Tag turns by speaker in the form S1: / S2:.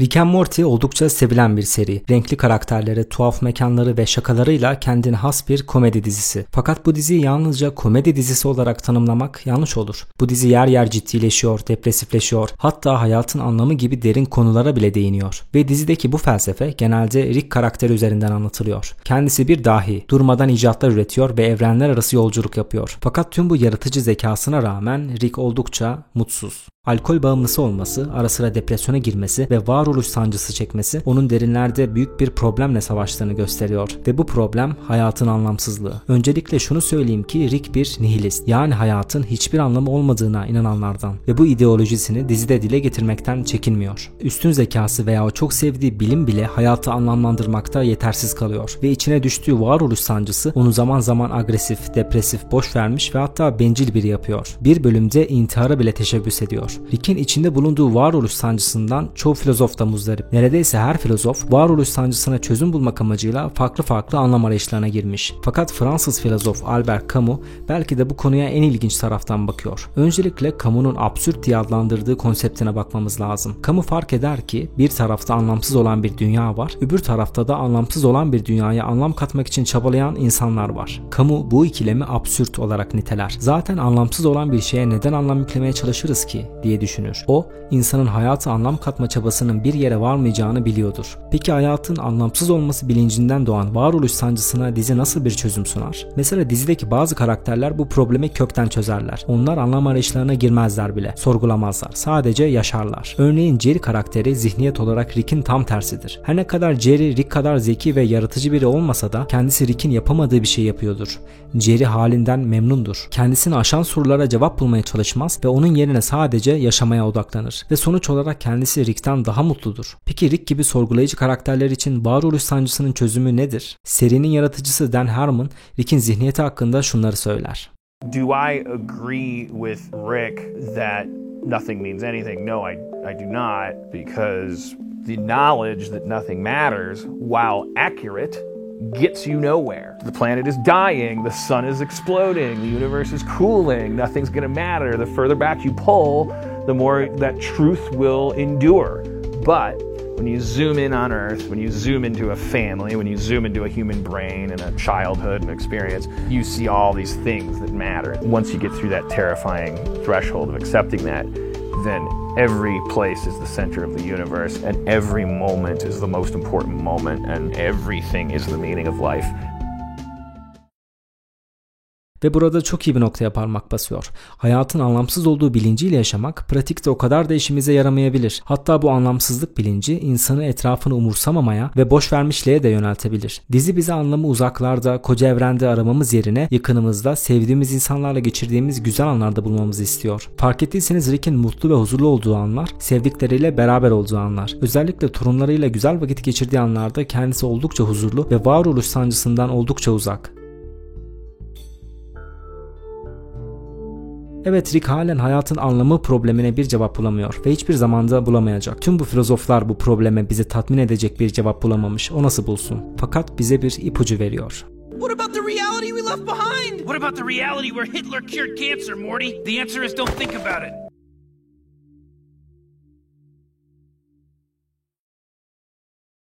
S1: Rick and Morty oldukça sevilen bir seri. Renkli karakterleri, tuhaf mekanları ve şakalarıyla kendine has bir komedi dizisi. Fakat bu diziyi yalnızca komedi dizisi olarak tanımlamak yanlış olur. Bu dizi yer yer ciddileşiyor, depresifleşiyor, hatta hayatın anlamı gibi derin konulara bile değiniyor. Ve dizideki bu felsefe genelde Rick karakteri üzerinden anlatılıyor. Kendisi bir dahi, durmadan icatlar üretiyor ve evrenler arası yolculuk yapıyor. Fakat tüm bu yaratıcı zekasına rağmen Rick oldukça mutsuz. Alkol bağımlısı olması, ara sıra depresyona girmesi ve varoluş sancısı çekmesi onun derinlerde büyük bir problemle savaştığını gösteriyor. Ve bu problem hayatın anlamsızlığı. Öncelikle şunu söyleyeyim ki Rick bir nihilist. Yani hayatın hiçbir anlamı olmadığına inananlardan. Ve bu ideolojisini dizide dile getirmekten çekinmiyor. Üstün zekası veya çok sevdiği bilim bile hayatı anlamlandırmakta yetersiz kalıyor. Ve içine düştüğü varoluş sancısı onu zaman zaman agresif, depresif, boş vermiş ve hatta bencil biri yapıyor. Bir bölümde intihara bile teşebbüs ediyor. Rick'in içinde bulunduğu varoluş sancısından çoğu filozof da muzdarip. Neredeyse her filozof varoluş sancısına çözüm bulmak amacıyla farklı farklı anlam arayışlarına girmiş. Fakat Fransız filozof Albert Camus belki de bu konuya en ilginç taraftan bakıyor. Öncelikle Camus'un absürt diye adlandırdığı konseptine bakmamız lazım. Camus fark eder ki bir tarafta anlamsız olan bir dünya var, öbür tarafta da anlamsız olan bir dünyaya anlam katmak için çabalayan insanlar var. Camus bu ikilemi absürt olarak niteler. Zaten anlamsız olan bir şeye neden anlam yüklemeye çalışırız ki diye düşünür. O, insanın hayatı anlam katma çabasının bir yere varmayacağını biliyordur. Peki hayatın anlamsız olması bilincinden doğan varoluş sancısına dizi nasıl bir çözüm sunar? Mesela dizideki bazı karakterler bu problemi kökten çözerler. Onlar anlam arayışlarına girmezler bile, sorgulamazlar. Sadece yaşarlar. Örneğin Jerry karakteri zihniyet olarak Rick'in tam tersidir. Her ne kadar Jerry Rick kadar zeki ve yaratıcı biri olmasa da kendisi Rick'in yapamadığı bir şey yapıyordur. Jerry halinden memnundur. Kendisini aşan sorulara cevap bulmaya çalışmaz ve onun yerine sadece yaşamaya odaklanır ve sonuç olarak kendisi Rick'ten daha mutludur. Peki Rick gibi sorgulayıcı karakterler için varoluş sancısının çözümü nedir? Serinin yaratıcısı Dan Harmon, Rick'in zihniyeti hakkında şunları söyler.
S2: Do I agree with Rick that nothing means anything? No, I, I do not, because the knowledge that nothing matters, while accurate, gets you nowhere. The planet is dying, the sun is exploding, the universe is cooling, nothing's gonna matter. The further back you pull, the more that truth will endure. But when you zoom in on Earth, when you zoom into a family, when you zoom into a human brain and a childhood and experience, you see all these things that matter. Once you get through that terrifying threshold of accepting that, then every place is the center of the universe, and every moment is the most important moment, and everything is the meaning of life.
S1: Ve burada çok iyi bir noktaya parmak basıyor. Hayatın anlamsız olduğu bilinciyle yaşamak pratikte o kadar da işimize yaramayabilir. Hatta bu anlamsızlık bilinci insanı etrafını umursamamaya ve boş vermişliğe de yöneltebilir. Dizi bize anlamı uzaklarda, koca evrende aramamız yerine yakınımızda, sevdiğimiz insanlarla geçirdiğimiz güzel anlarda bulmamızı istiyor. Fark ettiyseniz Rick'in mutlu ve huzurlu olduğu anlar, sevdikleriyle beraber olduğu anlar. Özellikle torunlarıyla güzel vakit geçirdiği anlarda kendisi oldukça huzurlu ve varoluş sancısından oldukça uzak. Evet Rick halen hayatın anlamı problemine bir cevap bulamıyor ve hiçbir zamanda bulamayacak. Tüm bu filozoflar bu probleme bizi tatmin edecek bir cevap bulamamış. O nasıl bulsun? Fakat bize bir ipucu veriyor.
S3: What about the reality we left behind? What about the reality where Hitler cured cancer, Morty? The answer is don't think about it.